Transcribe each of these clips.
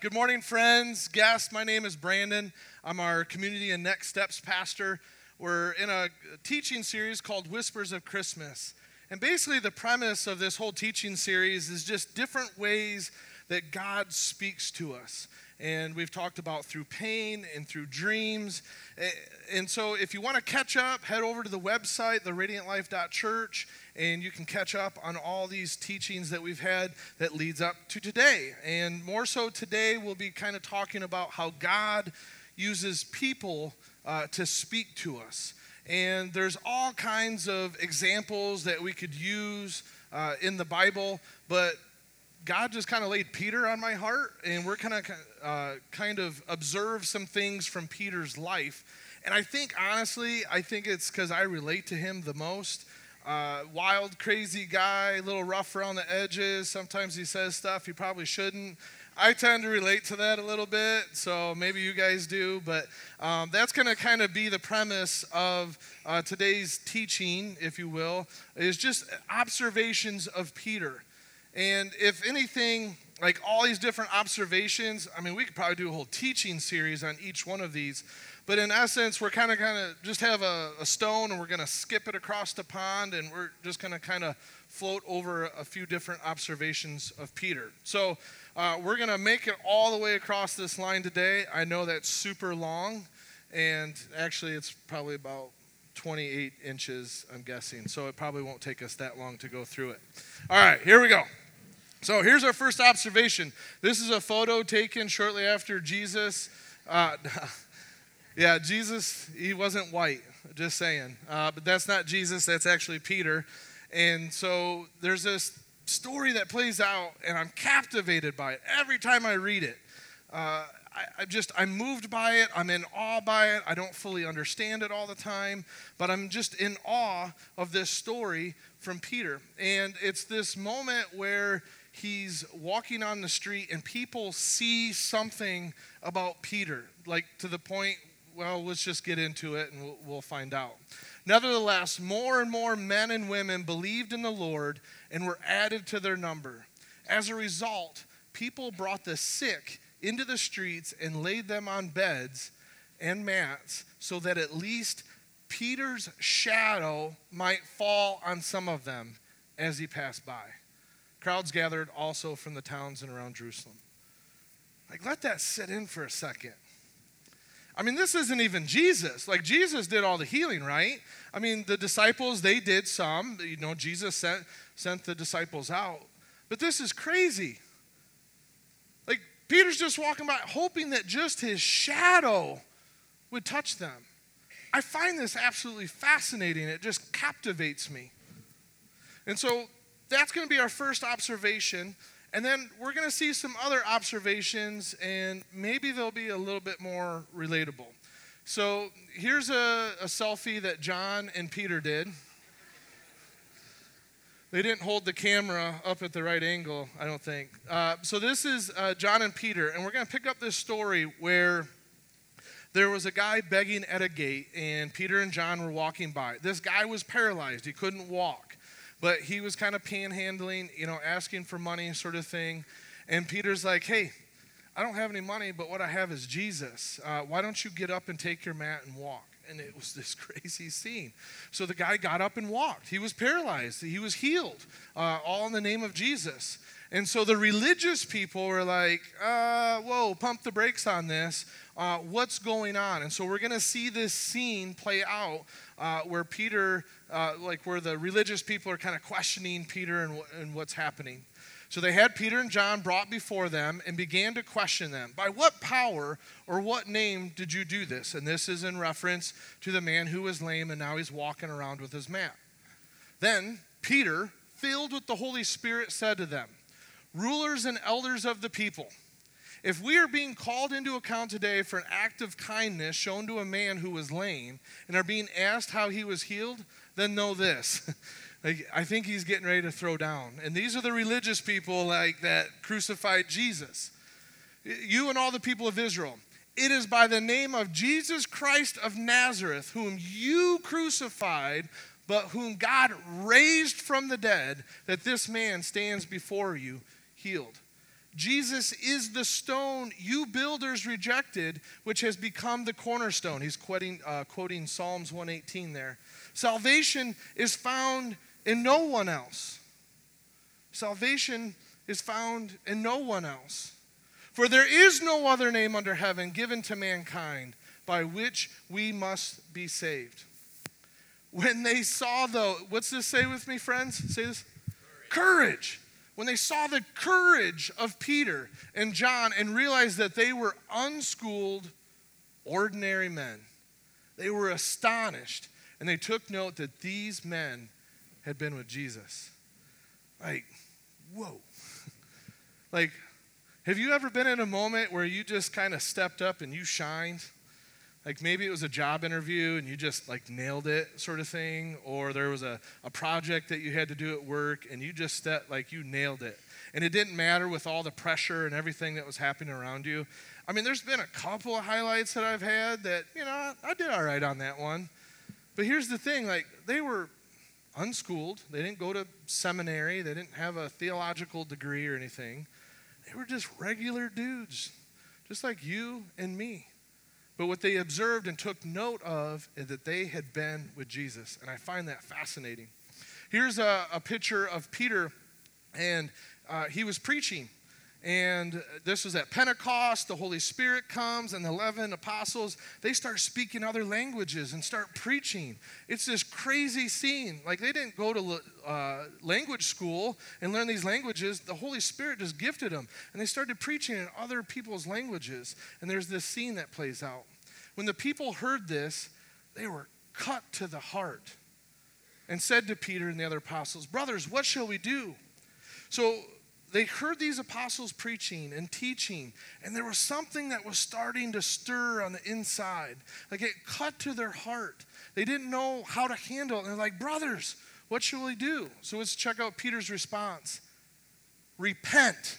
Good morning, friends, guests. My name is Brandon. I'm our community and next steps pastor. We're in a teaching series called Whispers of Christmas. And basically, the premise of this whole teaching series is just different ways that God speaks to us. And we've talked about through pain and through dreams. And so, if you want to catch up, head over to the website, theradiantlife.church, and you can catch up on all these teachings that we've had that leads up to today. And more so today, we'll be kind of talking about how God uses people uh, to speak to us. And there's all kinds of examples that we could use uh, in the Bible, but God just kind of laid Peter on my heart, and we're kind of uh, kind of observe some things from Peter's life. And I think honestly, I think it's because I relate to him the most. Uh, wild, crazy guy, little rough around the edges. Sometimes he says stuff he probably shouldn't. I tend to relate to that a little bit, so maybe you guys do, but um, that's going to kind of be the premise of uh, today's teaching, if you will, is just observations of Peter. And if anything, like all these different observations, I mean, we could probably do a whole teaching series on each one of these. But in essence, we're kind of kind of just have a, a stone and we're going to skip it across the pond and we're just going to kind of float over a few different observations of Peter. So uh, we're going to make it all the way across this line today. I know that's super long, and actually, it's probably about 28 inches, I'm guessing. So it probably won't take us that long to go through it. All right, here we go. So here's our first observation. This is a photo taken shortly after Jesus. Uh, Yeah, Jesus, he wasn't white, just saying. Uh, but that's not Jesus, that's actually Peter. And so there's this story that plays out, and I'm captivated by it every time I read it. Uh, I, I, just, I'm moved by it. I'm in awe by it. I don't fully understand it all the time, but I'm just in awe of this story from Peter. And it's this moment where he's walking on the street and people see something about Peter, like to the point well, let's just get into it and we'll, we'll find out. Nevertheless, more and more men and women believed in the Lord and were added to their number. As a result, people brought the sick into the streets and laid them on beds and mats so that at least Peter's shadow might fall on some of them as he passed by. Crowds gathered also from the towns and around Jerusalem. Like, let that sit in for a second. I mean, this isn't even Jesus. Like, Jesus did all the healing, right? I mean, the disciples, they did some. You know, Jesus sent, sent the disciples out. But this is crazy. Like, Peter's just walking by, hoping that just his shadow would touch them. I find this absolutely fascinating. It just captivates me. And so, that's going to be our first observation. And then we're going to see some other observations, and maybe they'll be a little bit more relatable. So here's a, a selfie that John and Peter did. They didn't hold the camera up at the right angle, I don't think. Uh, so this is uh, John and Peter, and we're going to pick up this story where there was a guy begging at a gate, and Peter and John were walking by. This guy was paralyzed, he couldn't walk. But he was kind of panhandling, you know, asking for money, sort of thing. And Peter's like, hey, I don't have any money, but what I have is Jesus. Uh, why don't you get up and take your mat and walk? And it was this crazy scene. So the guy got up and walked. He was paralyzed, he was healed, uh, all in the name of Jesus. And so the religious people were like, uh, whoa, pump the brakes on this. Uh, what's going on? And so we're going to see this scene play out uh, where Peter, uh, like where the religious people are kind of questioning Peter and, and what's happening. So they had Peter and John brought before them and began to question them. By what power or what name did you do this? And this is in reference to the man who was lame and now he's walking around with his mat. Then Peter, filled with the Holy Spirit, said to them, Rulers and elders of the people, if we are being called into account today for an act of kindness shown to a man who was lame and are being asked how he was healed, then know this. like, I think he's getting ready to throw down. And these are the religious people like that crucified Jesus. You and all the people of Israel. It is by the name of Jesus Christ of Nazareth, whom you crucified, but whom God raised from the dead, that this man stands before you healed. Jesus is the stone you builders rejected, which has become the cornerstone. He's quoting, uh, quoting Psalms 118 there. Salvation is found in no one else. Salvation is found in no one else. For there is no other name under heaven given to mankind by which we must be saved. When they saw, though, what's this say with me, friends? Say this courage. courage. When they saw the courage of Peter and John and realized that they were unschooled, ordinary men, they were astonished and they took note that these men had been with Jesus. Like, whoa. like, have you ever been in a moment where you just kind of stepped up and you shined? Like maybe it was a job interview and you just like nailed it, sort of thing, or there was a, a project that you had to do at work and you just stepped, like you nailed it. And it didn't matter with all the pressure and everything that was happening around you. I mean, there's been a couple of highlights that I've had that, you know, I did all right on that one. But here's the thing like, they were unschooled, they didn't go to seminary, they didn't have a theological degree or anything. They were just regular dudes, just like you and me. But what they observed and took note of is that they had been with Jesus. And I find that fascinating. Here's a, a picture of Peter, and uh, he was preaching. And this was at Pentecost. The Holy Spirit comes, and the 11 apostles, they start speaking other languages and start preaching. It's this crazy scene. Like, they didn't go to uh, language school and learn these languages. The Holy Spirit just gifted them. And they started preaching in other people's languages. And there's this scene that plays out. When the people heard this, they were cut to the heart and said to Peter and the other apostles, Brothers, what shall we do? So, they heard these apostles preaching and teaching, and there was something that was starting to stir on the inside. Like it cut to their heart. They didn't know how to handle it. And they're like, Brothers, what shall we do? So let's check out Peter's response Repent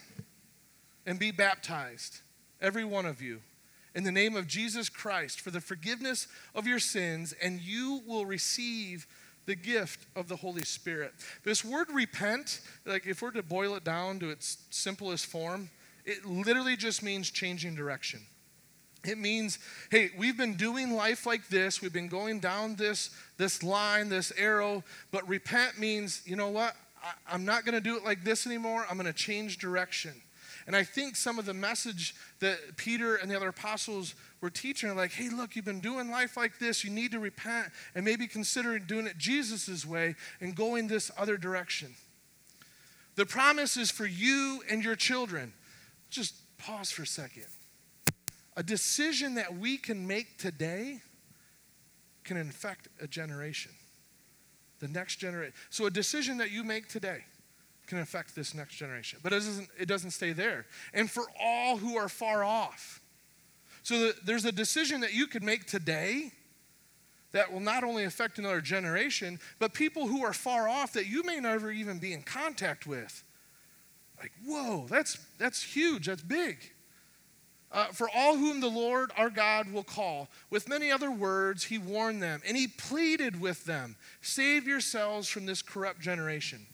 and be baptized, every one of you, in the name of Jesus Christ for the forgiveness of your sins, and you will receive the gift of the Holy Spirit. This word repent, like if we're to boil it down to its simplest form, it literally just means changing direction. It means, hey, we've been doing life like this. We've been going down this, this line, this arrow. But repent means, you know what? I, I'm not going to do it like this anymore. I'm going to change direction. And I think some of the message that Peter and the other apostles were teaching like, hey, look, you've been doing life like this. You need to repent and maybe consider doing it Jesus' way and going this other direction. The promise is for you and your children. Just pause for a second. A decision that we can make today can infect a generation, the next generation. So, a decision that you make today can affect this next generation. But it doesn't, it doesn't stay there. And for all who are far off. So there's a decision that you could make today that will not only affect another generation, but people who are far off that you may never even be in contact with. Like, whoa, that's, that's huge, that's big. Uh, for all whom the Lord our God will call. With many other words, he warned them and he pleaded with them save yourselves from this corrupt generation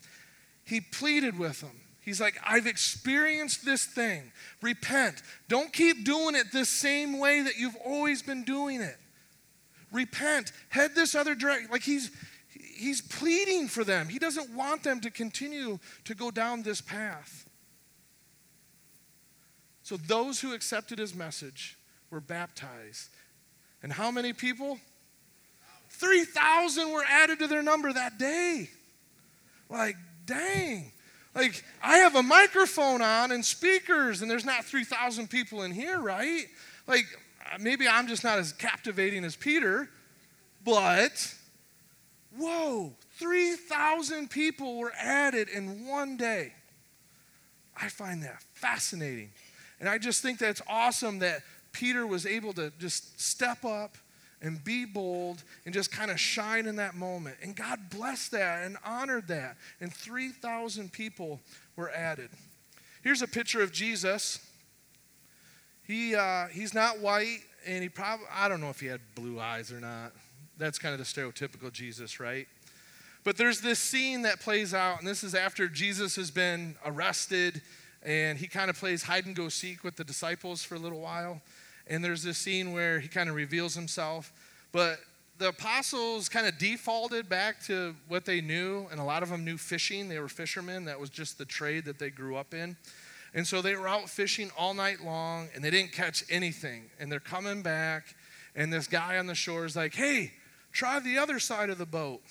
he pleaded with them. He's like, I've experienced this thing. Repent. Don't keep doing it the same way that you've always been doing it. Repent. Head this other direction. Like he's he's pleading for them. He doesn't want them to continue to go down this path. So those who accepted his message were baptized. And how many people? 3,000 were added to their number that day. Like, dang. Like, I have a microphone on and speakers, and there's not 3,000 people in here, right? Like, maybe I'm just not as captivating as Peter, but whoa, 3,000 people were added in one day. I find that fascinating. And I just think that's awesome that Peter was able to just step up and be bold and just kind of shine in that moment. And God blessed that and honored that. And 3,000 people were added. Here's a picture of Jesus. He, uh, he's not white, and he probably, I don't know if he had blue eyes or not. That's kind of the stereotypical Jesus, right? But there's this scene that plays out, and this is after Jesus has been arrested and he kind of plays hide and go seek with the disciples for a little while. And there's this scene where he kind of reveals himself. But the apostles kind of defaulted back to what they knew, and a lot of them knew fishing. They were fishermen, that was just the trade that they grew up in. And so they were out fishing all night long, and they didn't catch anything. And they're coming back, and this guy on the shore is like, hey, try the other side of the boat.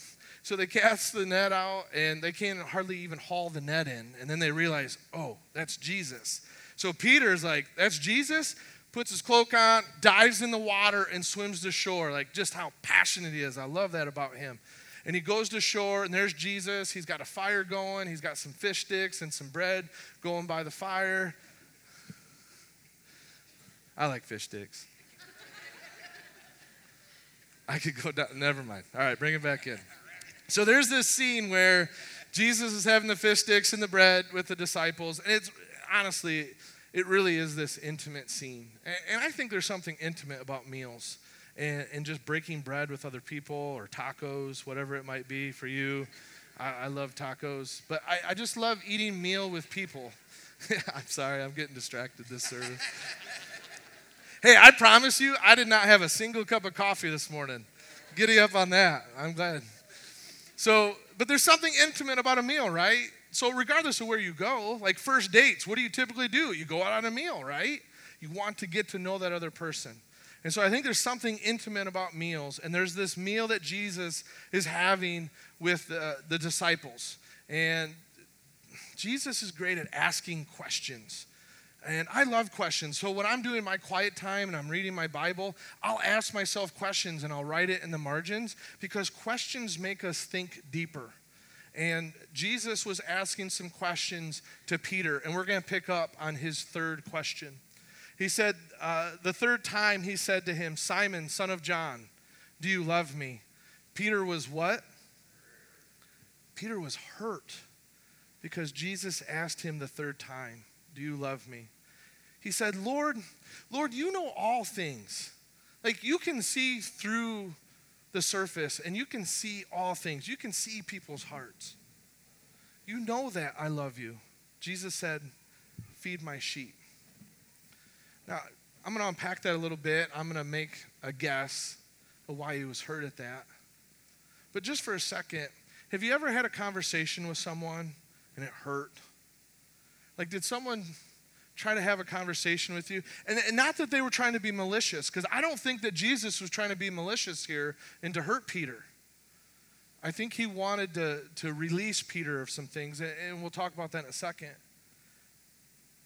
So they cast the net out and they can't hardly even haul the net in. And then they realize, oh, that's Jesus. So Peter's like, that's Jesus? Puts his cloak on, dives in the water, and swims to shore. Like just how passionate he is. I love that about him. And he goes to shore, and there's Jesus. He's got a fire going, he's got some fish sticks and some bread going by the fire. I like fish sticks. I could go down. Never mind. All right, bring it back in. So there's this scene where Jesus is having the fish sticks and the bread with the disciples. And it's honestly, it really is this intimate scene. And, I think there's something intimate about meals and, and just breaking bread with other people or tacos, whatever it might be for you. I, I love tacos, but I, I just love eating meal with people. I'm sorry, I'm getting distracted this service. hey, I promise you, I did not have a single cup of coffee this morning. Giddy up on that. I'm glad. So, but there's something intimate about a meal, right? So, regardless of where you go, like first dates, what do you typically do? You go out on a meal, right? You want to get to know that other person. And so I think there's something intimate about meals. And there's this meal that Jesus is having with the, the disciples. And Jesus is great at asking questions. And I love questions. So when I'm doing my quiet time and I'm reading my Bible, I'll ask myself questions and I'll write it in the margins because questions make us think deeper. And Jesus was asking some questions to Peter, and we're going to pick up on his third question. He said, uh, the third time he said to him, Simon, son of John, do you love me? Peter was what? Peter was hurt because Jesus asked him the third time, Do you love me? He said, Lord, Lord, you know all things. Like you can see through the surface and you can see all things. You can see people's hearts. You know that I love you. Jesus said, Feed my sheep. Now, I'm going to unpack that a little bit. I'm going to make a guess of why he was hurt at that. But just for a second, have you ever had a conversation with someone and it hurt? Like, did someone try to have a conversation with you. And, and not that they were trying to be malicious, because I don't think that Jesus was trying to be malicious here and to hurt Peter. I think he wanted to, to release Peter of some things, and we'll talk about that in a second.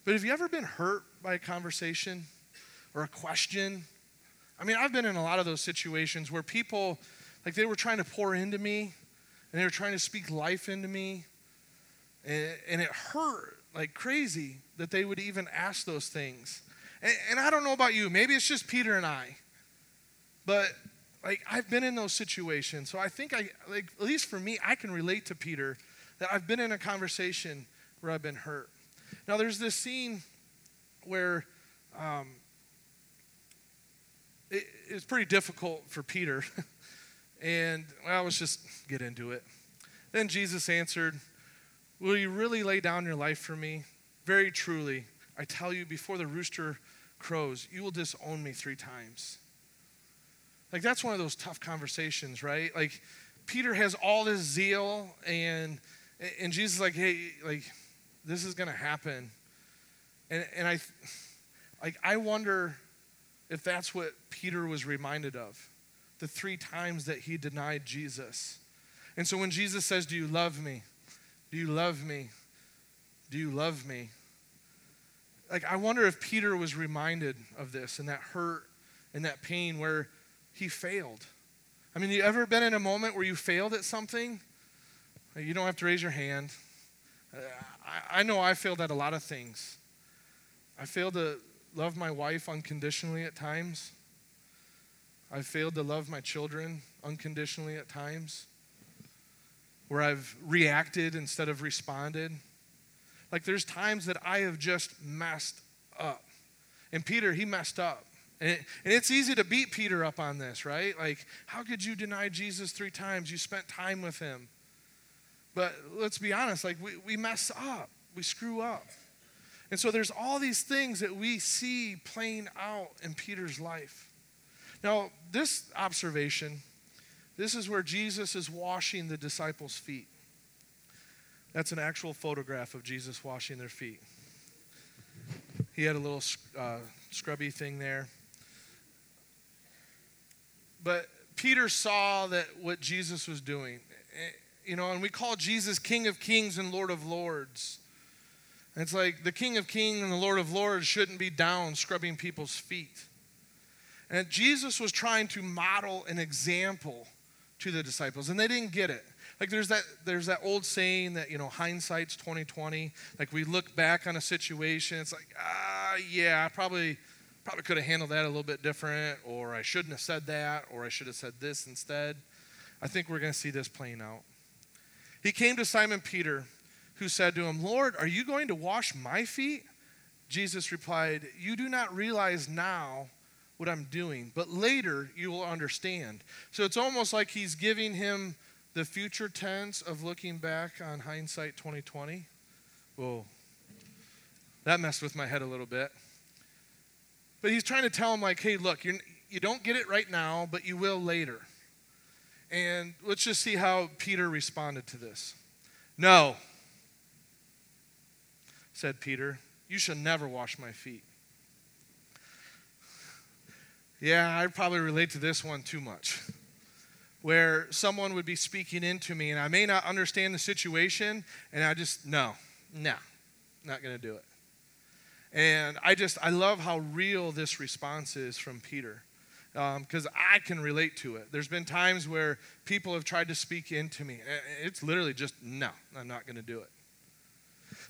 But have you ever been hurt by a conversation or a question? I mean, I've been in a lot of those situations where people, like, they were trying to pour into me and they were trying to speak life into me, and, and it hurt like crazy that they would even ask those things. And, and I don't know about you, maybe it's just Peter and I, but like I've been in those situations. So I think I, like, at least for me, I can relate to Peter that I've been in a conversation where I've been hurt. Now, there's this scene where um, it, it's pretty difficult for Peter. and, well, let's just get into it. Then Jesus answered, Will you really lay down your life for me? Very truly, I tell you, before the rooster crows, you will disown me three times. Like, that's one of those tough conversations, right? Like, Peter has all this zeal, and, and Jesus is like, hey, like, this is going to happen. And, and I, like, I wonder if that's what Peter was reminded of the three times that he denied Jesus. And so when Jesus says, Do you love me? Do you love me? Do you love me? Like, I wonder if Peter was reminded of this and that hurt and that pain where he failed. I mean, you ever been in a moment where you failed at something? You don't have to raise your hand. Uh, I, I know I failed at a lot of things. I failed to love my wife unconditionally at times. I failed to love my children unconditionally at times where I've reacted instead of responded. Like there's times that I have just messed up. And Peter, he messed up. And, it, and it's easy to beat Peter up on this, right? Like, how could you deny Jesus three times? You spent time with him. But let's be honest, like, we, we mess up, we screw up. And so there's all these things that we see playing out in Peter's life. Now, this observation, this is where Jesus is washing the disciples' feet. That's an actual photograph of Jesus washing their feet. He had a little uh, scrubby thing there. But Peter saw that what Jesus was doing. Eh, you know, and we call Jesus King of Kings and Lord of Lords. it's like the King of Kings and the Lord of Lords shouldn't be down scrubbing people's feet. And Jesus was trying to model an example to the disciples, and they didn't get it. Like there's that there's that old saying that you know hindsight's 2020. Like we look back on a situation, it's like ah yeah, I probably probably could have handled that a little bit different, or I shouldn't have said that, or I should have said this instead. I think we're going to see this playing out. He came to Simon Peter, who said to him, Lord, are you going to wash my feet? Jesus replied, You do not realize now what I'm doing, but later you will understand. So it's almost like he's giving him the future tense of looking back on hindsight 2020. Whoa, that messed with my head a little bit. But he's trying to tell him, like, hey, look, you're, you don't get it right now, but you will later. And let's just see how Peter responded to this. No, said Peter, you shall never wash my feet. Yeah, I probably relate to this one too much. Where someone would be speaking into me and I may not understand the situation, and I just, no, no, not going to do it. And I just, I love how real this response is from Peter because um, I can relate to it. There's been times where people have tried to speak into me. It's literally just, no, I'm not going to do it.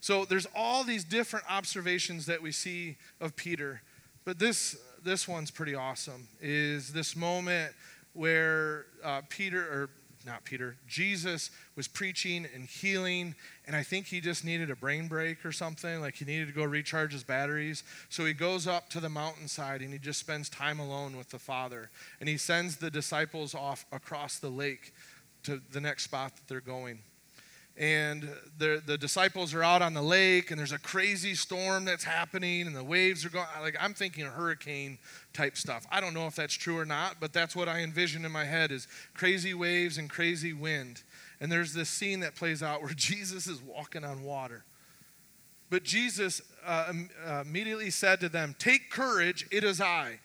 So there's all these different observations that we see of Peter. But this, this one's pretty awesome, is this moment where uh, Peter, or not Peter, Jesus was preaching and healing, and I think he just needed a brain break or something. Like he needed to go recharge his batteries. So he goes up to the mountainside and he just spends time alone with the Father. And he sends the disciples off across the lake to the next spot that they're going and the, the disciples are out on the lake and there's a crazy storm that's happening and the waves are going like i'm thinking hurricane type stuff. I don't know if that's true or not but that's what i envision in my head is crazy waves and crazy wind. And there's this scene that plays out where jesus is walking on water. But jesus uh, uh immediately said to them take courage it is i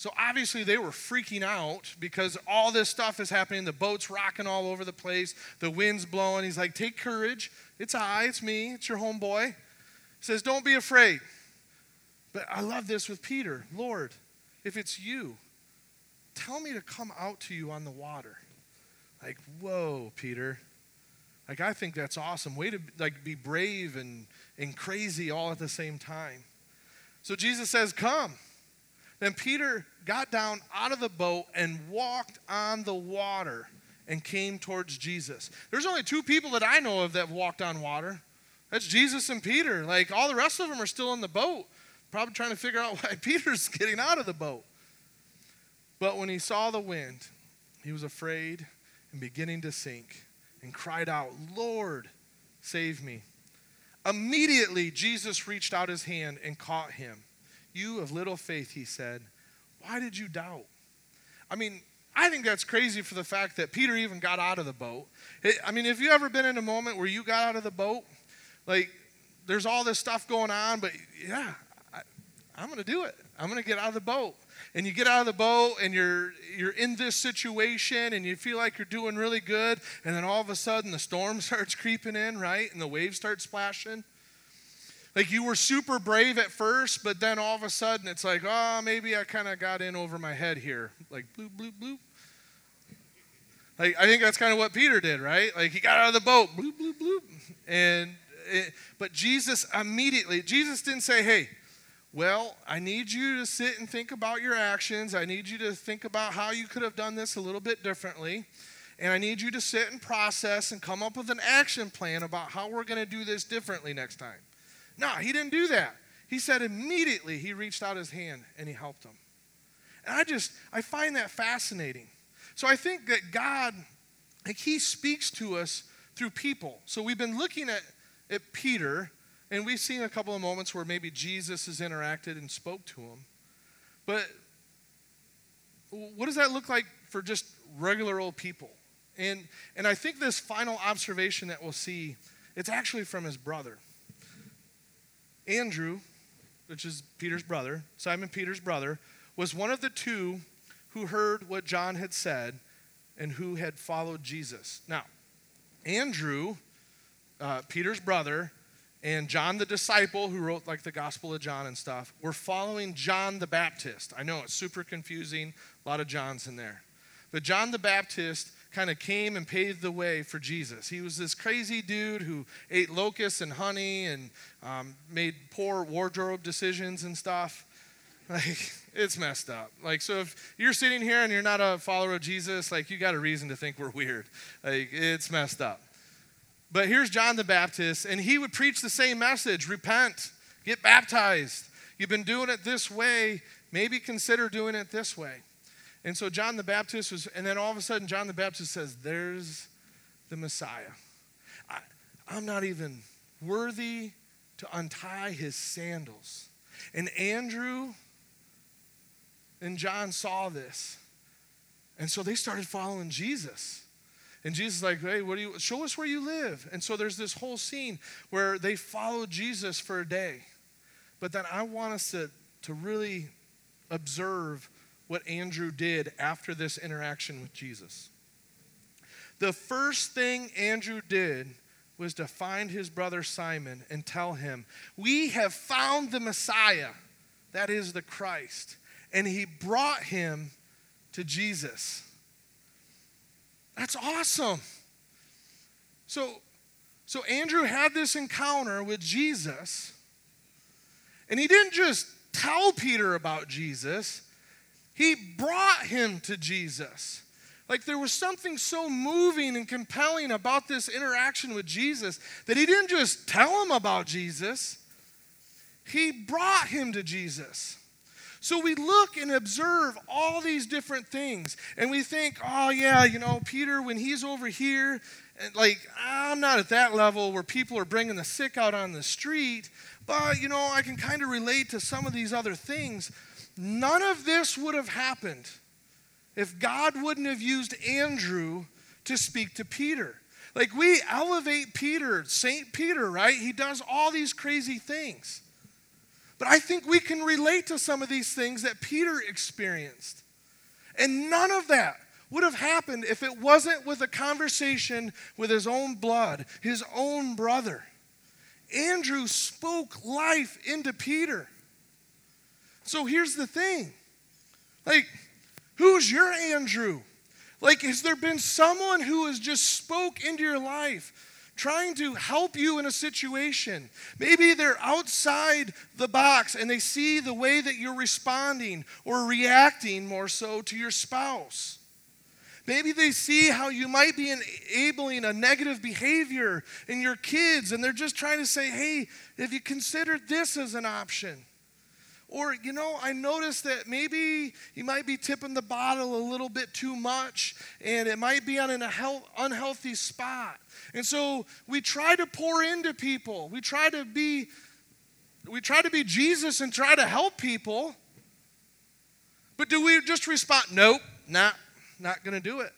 so obviously they were freaking out because all this stuff is happening. The boat's rocking all over the place. The wind's blowing. He's like, Take courage. It's I, it's me, it's your homeboy. He says, Don't be afraid. But I love this with Peter. Lord, if it's you, tell me to come out to you on the water. Like, whoa, Peter. Like, I think that's awesome. Way to like be brave and, and crazy all at the same time. So Jesus says, Come. Then Peter got down out of the boat and walked on the water and came towards Jesus. There's only two people that I know of that walked on water. That's Jesus and Peter. Like all the rest of them are still in the boat, probably trying to figure out why Peter's getting out of the boat. But when he saw the wind, he was afraid and beginning to sink and cried out, Lord, save me. Immediately, Jesus reached out his hand and caught him. You of little faith, he said, why did you doubt? I mean, I think that's crazy for the fact that Peter even got out of the boat. I mean, have you ever been in a moment where you got out of the boat? Like, there's all this stuff going on, but yeah, I, I'm going to do it. I'm going to get out of the boat. And you get out of the boat and you're you're in this situation and you feel like you're doing really good and then all of a sudden the storm starts creeping in, right? And the waves start splashing. Like you were super brave at first, but then all of a sudden it's like, oh, maybe I kind of got in over my head here. Like bloop, bloop, bloop. Like I think that's kind of what Peter did, right? Like he got out of the boat, bloop, bloop, bloop. And it, but Jesus immediately, Jesus didn't say, hey, well, I need you to sit and think about your actions. I need you to think about how you could have done this a little bit differently. And I need you to sit and process and come up with an action plan about how we're going to do this differently next time. No, he didn't do that. He said immediately he reached out his hand and he helped him. And I just, I find that fascinating. So I think that God, like he speaks to us through people. So we've been looking at, at Peter And we've seen a couple of moments where maybe Jesus has interacted and spoke to him. But what does that look like for just regular old people? And, and I think this final observation that we'll see, it's actually from his brother. Andrew, which is Peter's brother, Simon Peter's brother, was one of the two who heard what John had said and who had followed Jesus. Now, Andrew, uh, Peter's brother, and John the disciple, who wrote like the Gospel of John and stuff, were following John the Baptist. I know it's super confusing, a lot of Johns in there. But John the Baptist kind of came and paved the way for Jesus. He was this crazy dude who ate locusts and honey and um, made poor wardrobe decisions and stuff. Like, it's messed up. Like, so if you're sitting here and you're not a follower of Jesus, like, you got a reason to think we're weird. Like, it's messed up. But here's John the Baptist, and he would preach the same message repent, get baptized. You've been doing it this way, maybe consider doing it this way. And so John the Baptist was, and then all of a sudden, John the Baptist says, There's the Messiah. I, I'm not even worthy to untie his sandals. And Andrew and John saw this. And so they started following Jesus. And Jesus is like, hey, what do you show us where you live? And so there's this whole scene where they follow Jesus for a day. But then I want us to, to really observe what Andrew did after this interaction with Jesus. The first thing Andrew did was to find his brother Simon and tell him, We have found the Messiah, that is the Christ. And he brought him to Jesus. That's awesome. So, so Andrew had this encounter with Jesus, and he didn't just tell Peter about Jesus, he brought him to Jesus. Like there was something so moving and compelling about this interaction with Jesus that he didn't just tell him about Jesus, he brought him to Jesus. So we look and observe all these different things, and we think, oh, yeah, you know, Peter, when he's over here, like, I'm not at that level where people are bringing the sick out on the street, but, you know, I can kind of relate to some of these other things. None of this would have happened if God wouldn't have used Andrew to speak to Peter. Like, we elevate Peter, St. Peter, right? He does all these crazy things. But I think we can relate to some of these things that Peter experienced. And none of that would have happened if it wasn't with a conversation with his own blood, his own brother. Andrew spoke life into Peter. So here's the thing like, who's your Andrew? Like, has there been someone who has just spoke into your life? trying to help you in a situation. Maybe they're outside the box and they see the way that you're responding or reacting more so to your spouse. Maybe they see how you might be enabling a negative behavior in your kids and they're just trying to say, hey, have you considered this as an option? Or, you know, I noticed that maybe you might be tipping the bottle a little bit too much and it might be on an unhealthy spot. And so we try to pour into people. We try to be we try to be Jesus and try to help people. But do we just respond, nope, not not going to do it?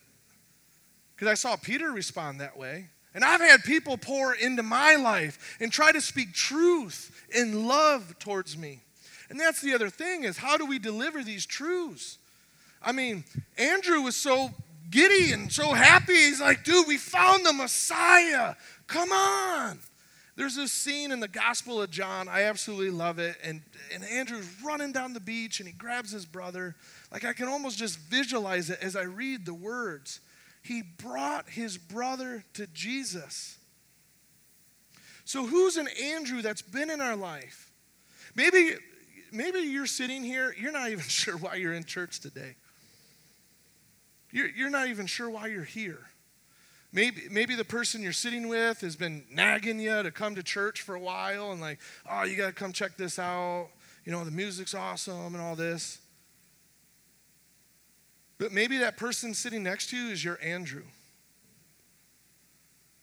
Because I saw Peter respond that way. And I've had people pour into my life and try to speak truth and love towards me. And that's the other thing is how do we deliver these truths? I mean, Andrew was so giddy and so happy. He's like, dude, we found the Messiah. Come on. There's this scene in the Gospel of John. I absolutely love it. And, and Andrew's running down the beach and he grabs his brother. Like I can almost just visualize it as I read the words. He brought his brother to Jesus. So, who's an Andrew that's been in our life? Maybe, maybe you're sitting here, you're not even sure why you're in church today. You're, you're not even sure why you're here. Maybe, maybe the person you're sitting with has been nagging you to come to church for a while and, like, oh, you got to come check this out. You know, the music's awesome and all this. But maybe that person sitting next to you is your Andrew.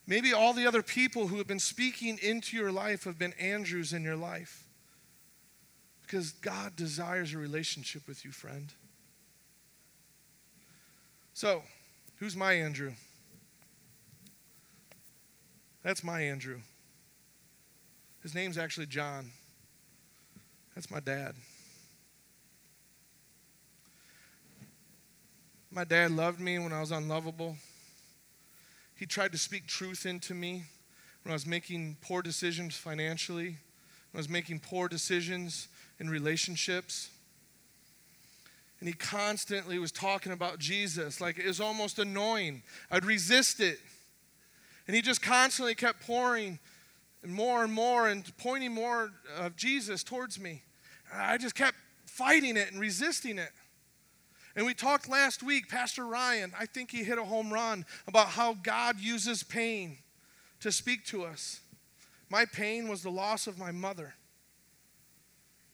Maybe all the other people who have been speaking into your life have been Andrews in your life. Because God desires a relationship with you, friend. So, who's my Andrew? That's my Andrew. His name's actually John. That's my dad. My dad loved me when I was unlovable. He tried to speak truth into me when I was making poor decisions financially, when I was making poor decisions in relationships. And he constantly was talking about Jesus. Like it was almost annoying. I'd resist it. And he just constantly kept pouring more and more and pointing more of Jesus towards me. I just kept fighting it and resisting it. And we talked last week, Pastor Ryan, I think he hit a home run about how God uses pain to speak to us. My pain was the loss of my mother.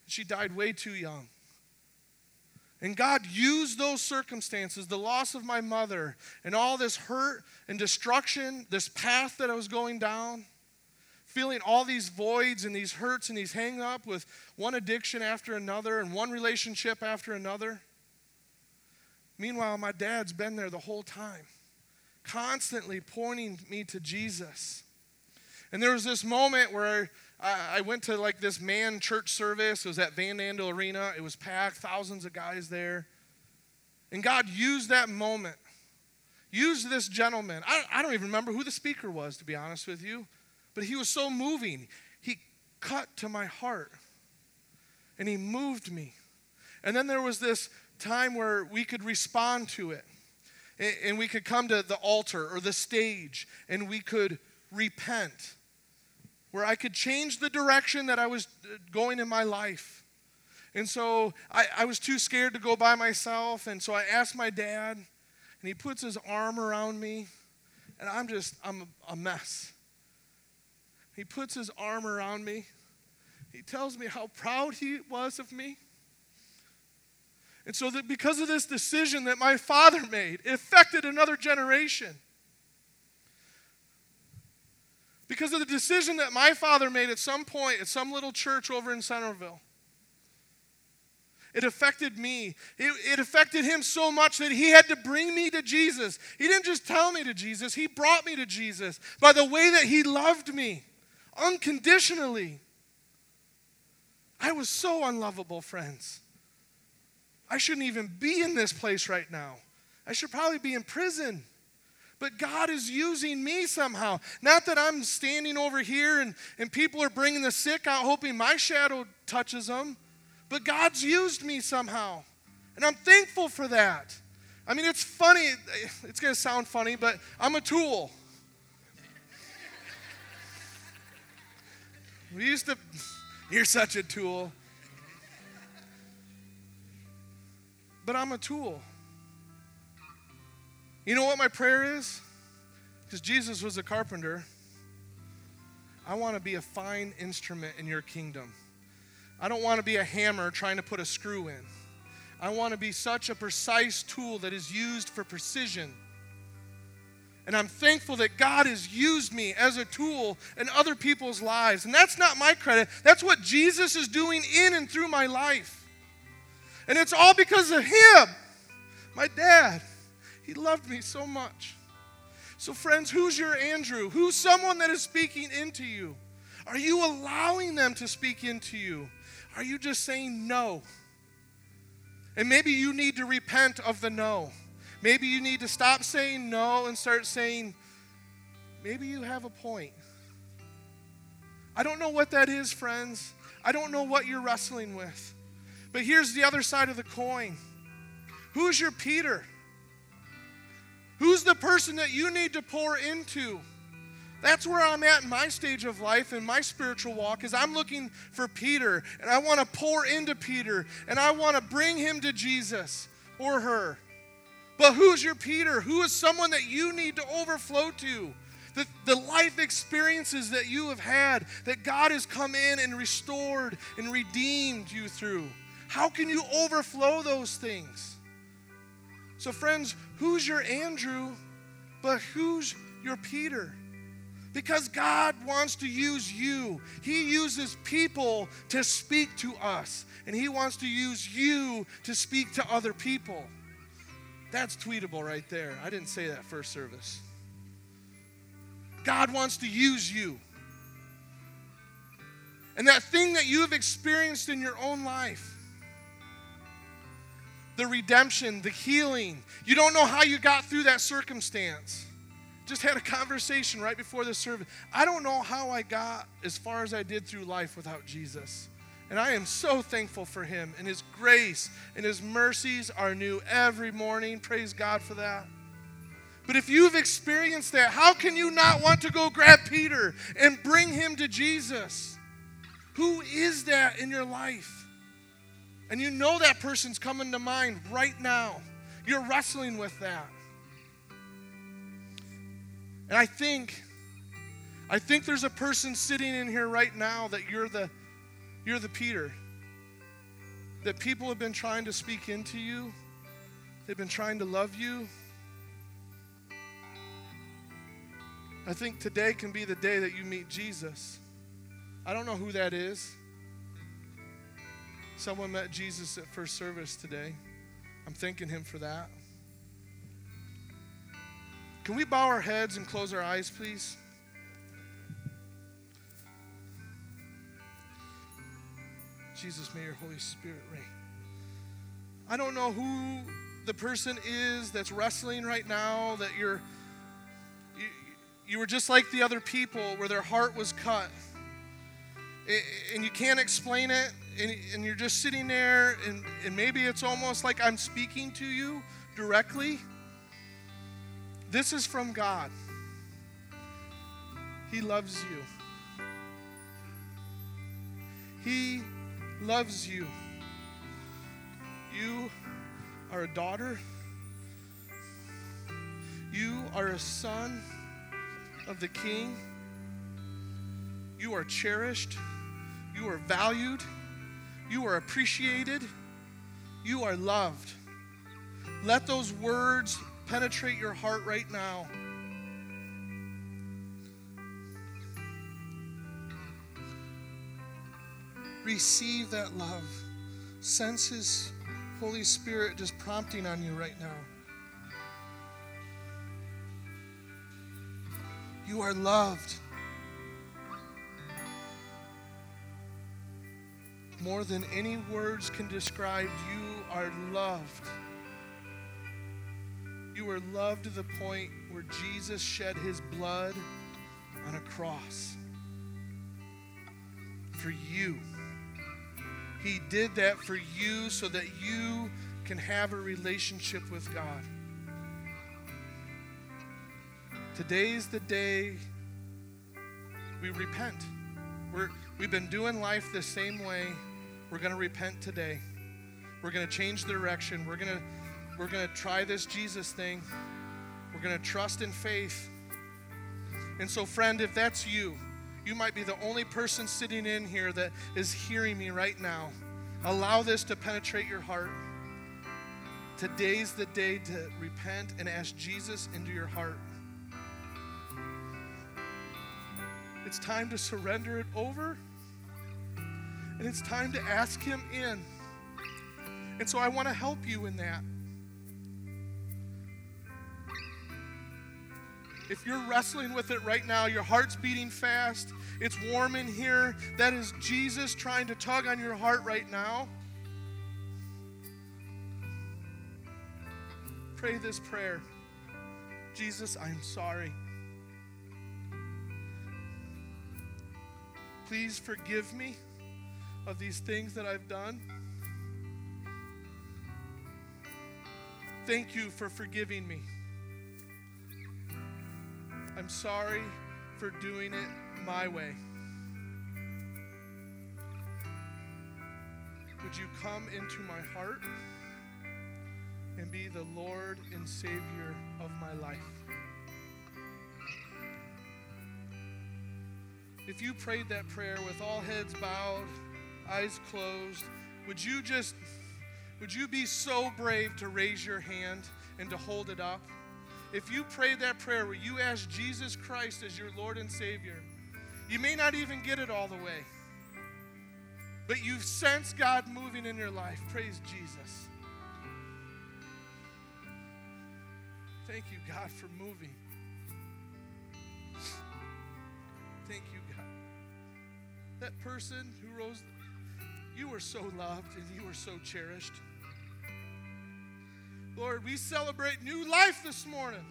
She died way too young. And God used those circumstances, the loss of my mother, and all this hurt and destruction, this path that I was going down, feeling all these voids and these hurts and these hang up with one addiction after another and one relationship after another. Meanwhile, my dad's been there the whole time, constantly pointing me to Jesus. And there was this moment where I, went to like this man church service. It was at Van Andel Arena. It was packed, thousands of guys there. And God used that moment, used this gentleman. I, I don't even remember who the speaker was, to be honest with you, but he was so moving. He cut to my heart and he moved me. And then there was this time where we could respond to it. And we could come to the altar or the stage and we could repent. Where I could change the direction that I was uh, going in my life. And so I, I was too scared to go by myself. And so I asked my dad, and he puts his arm around me. And I'm just, I'm a mess. He puts his arm around me. He tells me how proud he was of me. And so that because of this decision that my father made, it affected another generation. Because of the decision that my father made at some point at some little church over in Centerville. It affected me. It, it, affected him so much that he had to bring me to Jesus. He didn't just tell me to Jesus, he brought me to Jesus by the way that he loved me unconditionally. I was so unlovable, friends. I shouldn't even be in this place right now. I should probably be in prison. But God is using me somehow. Not that I'm standing over here and, and people are bringing the sick out hoping my shadow touches them, but God's used me somehow. And I'm thankful for that. I mean, it's funny. It's going to sound funny, but I'm a tool. We used to, you're such a tool. but I'm a tool. You know what my prayer is? Because Jesus was a carpenter. I want to be a fine instrument in your kingdom. I don't want to be a hammer trying to put a screw in. I want to be such a precise tool that is used for precision. And I'm thankful that God has used me as a tool in other people's lives. And that's not my credit, that's what Jesus is doing in and through my life. And it's all because of him, my dad. He loved me so much. So, friends, who's your Andrew? Who's someone that is speaking into you? Are you allowing them to speak into you? Are you just saying no? And maybe you need to repent of the no. Maybe you need to stop saying no and start saying, maybe you have a point. I don't know what that is, friends. I don't know what you're wrestling with. But here's the other side of the coin who's your Peter? Who's the person that you need to pour into? That's where I'm at in my stage of life in my spiritual walk is I'm looking for Peter and I want to pour into Peter and I want to bring him to Jesus or her. But who's your Peter? Who is someone that you need to overflow to? The, the life experiences that you have had that God has come in and restored and redeemed you through. How can you overflow those things? So, friends, who's your Andrew, but who's your Peter? Because God wants to use you. He uses people to speak to us, and He wants to use you to speak to other people. That's tweetable right there. I didn't say that first service. God wants to use you. And that thing that you have experienced in your own life, the redemption, the healing, you don't know how you got through that circumstance. Just had a conversation right before the service. I don't know how I got as far as I did through life without Jesus. And I am so thankful for him and his grace and his mercies are new every morning. Praise God for that. But if you've experienced that, how can you not want to go grab Peter and bring him to Jesus? Who is that in your life? And you know that person's coming to mind right now. You're wrestling with that. And I think I think there's a person sitting in here right now that you're the you're the Peter. That people have been trying to speak into you. They've been trying to love you. I think today can be the day that you meet Jesus. I don't know who that is. Someone met Jesus at first service today. I'm thanking him for that. Can we bow our heads and close our eyes, please? Jesus, may your Holy Spirit reign. I don't know who the person is that's wrestling right now, that you're you were just like the other people where their heart was cut. And you can't explain it, and you're just sitting there, and, and maybe it's almost like I'm speaking to you directly. This is from God. He loves you. He loves you. You are a daughter. You are a son of the King. You are cherished. You are valued. You are appreciated. You are loved. Let those words penetrate your heart right now. Receive that love. Sense His Holy Spirit just prompting on you right now. You are loved. More than any words can describe, you are loved. You are loved to the point where Jesus shed his blood on a cross for you. He did that for you so that you can have a relationship with God. Today's the day we repent. We're, we've been doing life the same way. We're going to repent today. We're going to change the direction. We're going to we're going to try this Jesus thing. We're going to trust in faith. And so, friend, if that's you, you might be the only person sitting in here that is hearing me right now. Allow this to penetrate your heart. Today's the day to repent and ask Jesus into your heart. It's time to surrender it over. And it's time to ask Him in. And so I want to help you in that. If you're wrestling with it right now, your heart's beating fast, it's warm in here, that is Jesus trying to tug on your heart right now. Pray this prayer Jesus, I'm sorry. Please forgive me of these things that I've done. Thank you for forgiving me. I'm sorry for doing it my way. Would you come into my heart and be the Lord and Savior of my life? If you prayed that prayer with all heads bowed, eyes closed, would you just would you be so brave to raise your hand and to hold it up? if you pray that prayer where you ask Jesus Christ as your Lord and Savior, you may not even get it all the way, but you sense God moving in your life. Praise Jesus. Thank you, God, for moving. Thank you, God. That person who rose, you are so loved and you are so cherished. Lord, we celebrate new life this morning.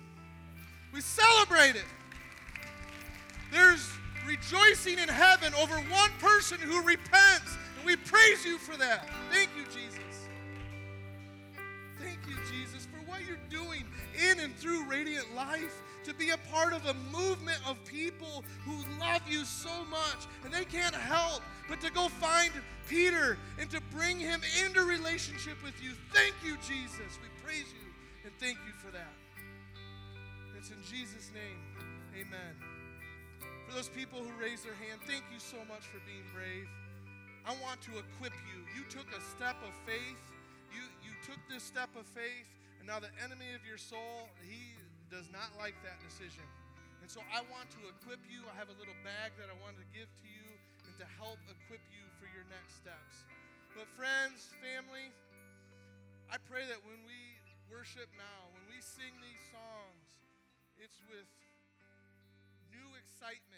We celebrate it. There's rejoicing in heaven over one person who repents, and we praise you for that. Thank you, Jesus. Thank you, Jesus, for what you're doing in and through Radiant Life to be a part of a movement of people who love you so much and they can't help but to go find Peter and to bring him into relationship with you. Thank you, Jesus. We praise you and thank you for that. It's in Jesus' name. Amen. For those people who raised their hand, thank you so much for being brave. I want to equip you. You took a step of faith. You, you took this step of faith, and now the enemy of your soul, he does not like that decision. And so I want to equip you. I have a little bag that I wanted to give to you and to help equip you for your next steps. But, friends, family, I pray that when we worship now, when we sing these songs, it's with new excitement.